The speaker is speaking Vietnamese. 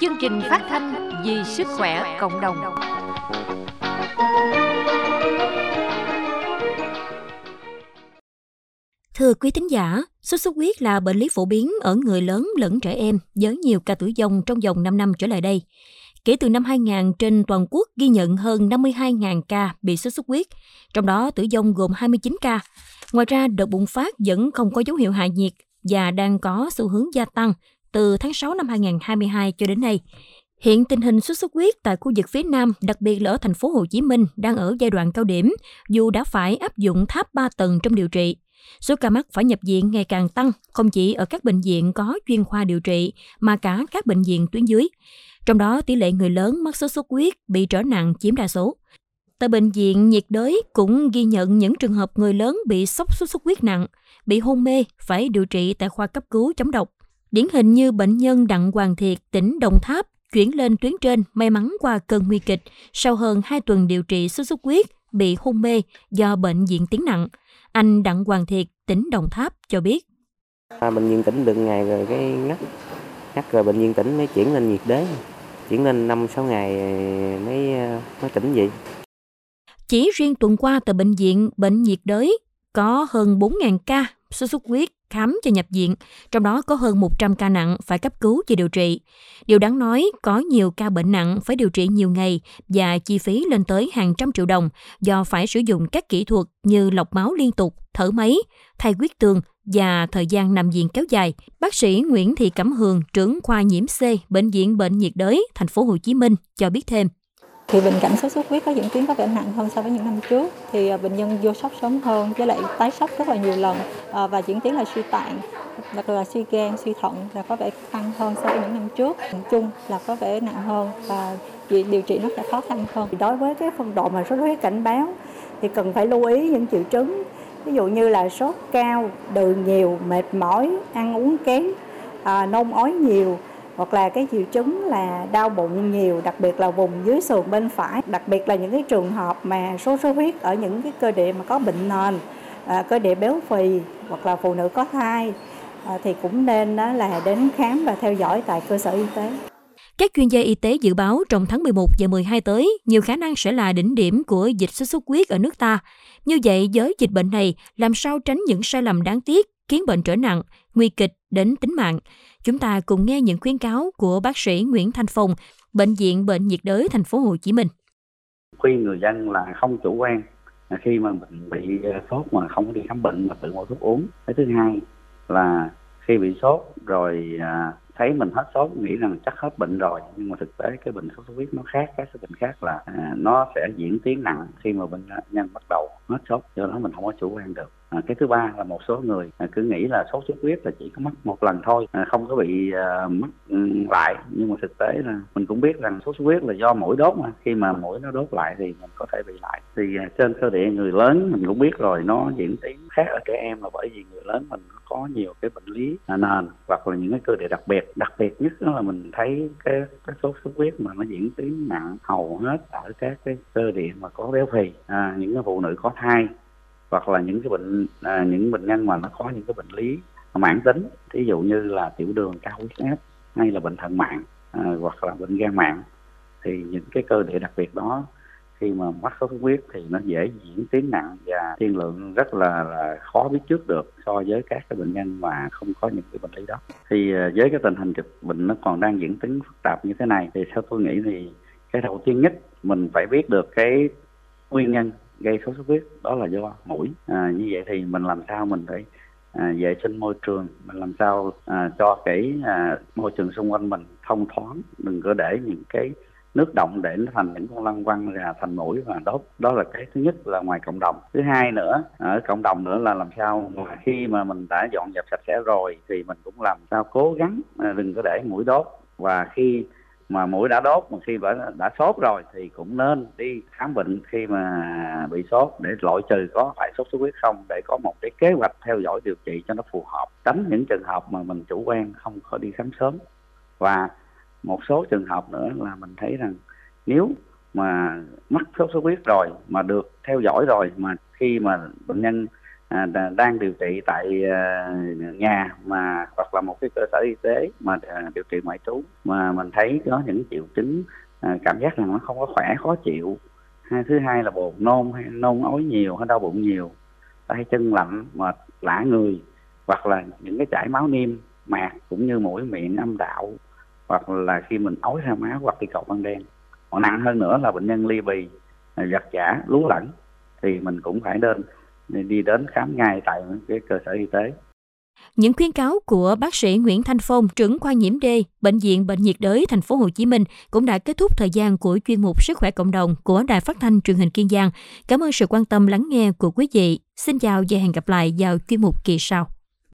Chương trình phát thanh vì sức khỏe cộng đồng. Thưa quý thính giả, sốt xuất huyết là bệnh lý phổ biến ở người lớn lẫn trẻ em với nhiều ca tử vong trong vòng 5 năm trở lại đây. Kể từ năm 2000, trên toàn quốc ghi nhận hơn 52.000 ca bị sốt xuất huyết, trong đó tử vong gồm 29 ca. Ngoài ra, đợt bùng phát vẫn không có dấu hiệu hạ nhiệt và đang có xu hướng gia tăng từ tháng 6 năm 2022 cho đến nay. Hiện tình hình sốt xuất huyết tại khu vực phía Nam, đặc biệt là ở thành phố Hồ Chí Minh đang ở giai đoạn cao điểm, dù đã phải áp dụng tháp 3 tầng trong điều trị. Số ca mắc phải nhập viện ngày càng tăng, không chỉ ở các bệnh viện có chuyên khoa điều trị, mà cả các bệnh viện tuyến dưới. Trong đó, tỷ lệ người lớn mắc sốt xuất huyết bị trở nặng chiếm đa số. Tại bệnh viện nhiệt đới cũng ghi nhận những trường hợp người lớn bị sốc sốt xuất huyết nặng, bị hôn mê phải điều trị tại khoa cấp cứu chống độc. Điển hình như bệnh nhân Đặng Hoàng Thiệt, tỉnh Đồng Tháp, chuyển lên tuyến trên may mắn qua cơn nguy kịch sau hơn 2 tuần điều trị sốt xuất huyết, bị hôn mê do bệnh diễn tiến nặng. Anh Đặng Hoàng Thiệt, tỉnh Đồng Tháp cho biết. À, bệnh viện tỉnh được ngày rồi cái ngắt, ngắt rồi bệnh viện tỉnh mới chuyển lên nhiệt đới, chuyển lên 5-6 ngày mới, mới tỉnh vậy. Chỉ riêng tuần qua tại bệnh viện Bệnh nhiệt đới có hơn 4.000 ca sốt xuất huyết khám cho nhập viện, trong đó có hơn 100 ca nặng phải cấp cứu và điều trị. Điều đáng nói, có nhiều ca bệnh nặng phải điều trị nhiều ngày và chi phí lên tới hàng trăm triệu đồng do phải sử dụng các kỹ thuật như lọc máu liên tục, thở máy, thay huyết tương và thời gian nằm viện kéo dài. Bác sĩ Nguyễn Thị Cẩm Hường, trưởng khoa nhiễm C, bệnh viện Bệnh nhiệt đới, thành phố Hồ Chí Minh cho biết thêm. Thì bệnh cảnh sốt xuất huyết có diễn tiến có vẻ nặng hơn so với những năm trước thì à, bệnh nhân vô sốc sớm hơn với lại tái sốc rất là nhiều lần à, và diễn tiến là suy tạng đặc là suy gan, suy thận là có vẻ tăng hơn so với những năm trước. Nói chung là có vẻ nặng hơn và điều trị nó sẽ khó khăn hơn. Đối với cái phân độ mà sốt xuất huyết cảnh báo thì cần phải lưu ý những triệu chứng ví dụ như là sốt cao, đường nhiều, mệt mỏi, ăn uống kém, à, nôn ói nhiều hoặc là cái triệu chứng là đau bụng nhiều đặc biệt là vùng dưới sườn bên phải đặc biệt là những cái trường hợp mà sốt xuất huyết ở những cái cơ địa mà có bệnh nền à, cơ địa béo phì hoặc là phụ nữ có thai à, thì cũng nên đó là đến khám và theo dõi tại cơ sở y tế. Các chuyên gia y tế dự báo trong tháng 11 và 12 tới, nhiều khả năng sẽ là đỉnh điểm của dịch sốt xuất huyết ở nước ta. Như vậy, với dịch bệnh này, làm sao tránh những sai lầm đáng tiếc khiến bệnh trở nặng, nguy kịch đến tính mạng? Chúng ta cùng nghe những khuyến cáo của bác sĩ Nguyễn Thanh Phong, bệnh viện Bệnh nhiệt đới thành phố Hồ Chí Minh. Khuyên người dân là không chủ quan khi mà mình bị ờ, sốt mà không đi khám bệnh mà tự mua thuốc uống. Cái thứ hai là khi bị sốt rồi à, thấy mình hết sốt nghĩ rằng chắc hết bệnh rồi nhưng mà thực tế cái bệnh sốt xuất huyết nó khác các cái bệnh khác là à, nó sẽ diễn tiến nặng khi mà bệnh nhân bắt đầu hết sốt do đó mình không có chủ quan được à, cái thứ ba là một số người à, cứ nghĩ là sốt xuất huyết là chỉ có mắc một lần thôi à, không có bị à, mắc ừ, lại. Nhưng mà thực tế là mình cũng biết rằng sốt xuất huyết là do mũi đốt mà. Khi mà mũi nó đốt lại thì mình có thể bị lại. Thì à, trên cơ địa người lớn mình cũng biết rồi nó diễn tiến khác ở trẻ em là bởi vì người lớn mình có nhiều cái bệnh lý à, nền hoặc là những cái cơ địa đặc biệt. Đặc biệt nhất đó là mình thấy cái cái sốt xuất huyết mà nó diễn tiến nặng hầu hết ở các cái cơ địa mà có béo phì à, những cái phụ nữ có thai hoặc là những cái bệnh à, những bệnh nhân mà nó có những cái bệnh lý mãn tính ví dụ như là tiểu đường cao huyết áp hay là bệnh thận mạng à, hoặc là bệnh gan mạng thì những cái cơ địa đặc biệt đó khi mà mắc sốt xuất huyết thì nó dễ diễn tiến nặng và tiên lượng rất là, là khó biết trước được so với các cái bệnh nhân mà không có những cái bệnh lý đó. Thì à, với cái tình hình dịch bệnh nó còn đang diễn tiến phức tạp như thế này thì theo tôi nghĩ thì cái đầu tiên nhất mình phải biết được cái nguyên nhân gây sốt xuất huyết đó là do mũi. À, như vậy thì mình làm sao mình phải à, vệ sinh môi trường mình làm sao à, cho cái à, môi trường xung quanh mình thông thoáng đừng có để những cái nước động để nó thành những con lăng quăng ra thành mũi và đốt đó là cái thứ nhất là ngoài cộng đồng. Thứ hai nữa ở cộng đồng nữa là làm sao mà khi mà mình đã dọn dẹp sạch sẽ rồi thì mình cũng làm sao cố gắng à, đừng có để mũi đốt. Và khi mà mũi đã đốt mà khi đã, đã sốt rồi thì cũng nên đi khám bệnh khi mà bị sốt để loại trừ có phải sốt xuất huyết không để có một cái kế hoạch theo dõi điều trị cho nó phù hợp tránh những trường hợp mà mình chủ quan không có đi khám sớm. Và một số trường hợp nữa là mình thấy rằng nếu mà mắc sốt xuất huyết rồi mà được theo dõi rồi mà khi mà bệnh nhân à, đang điều trị tại à, nhà mà hoặc là một cái cơ sở y tế mà à, điều trị ngoại trú. Mà mình thấy có những triệu chứng à, cảm giác là nó không có khỏe khó chịu. Hai thứ hai là buồn nôn hay nôn ói nhiều hay đau bụng nhiều tay chân lạnh mệt lạ người hoặc là những cái chảy máu niêm mạc cũng như mũi miệng âm đạo hoặc là khi mình ói ra máu hoặc đi cầu ban đen còn nặng hơn nữa là bệnh nhân ly bì à, giật giả lú lẫn thì mình cũng phải nên nên đi đến khám ngay tại cái cơ sở y tế những khuyến cáo của bác sĩ Nguyễn Thanh Phong, trưởng khoa nhiễm D, bệnh viện Bệnh nhiệt đới thành phố Hồ Chí Minh cũng đã kết thúc thời gian của chuyên mục Sức khỏe cộng đồng của Đài Phát thanh Truyền hình Kiên Giang. Cảm ơn sự quan tâm lắng nghe của quý vị. Xin chào và hẹn gặp lại vào chuyên mục kỳ sau.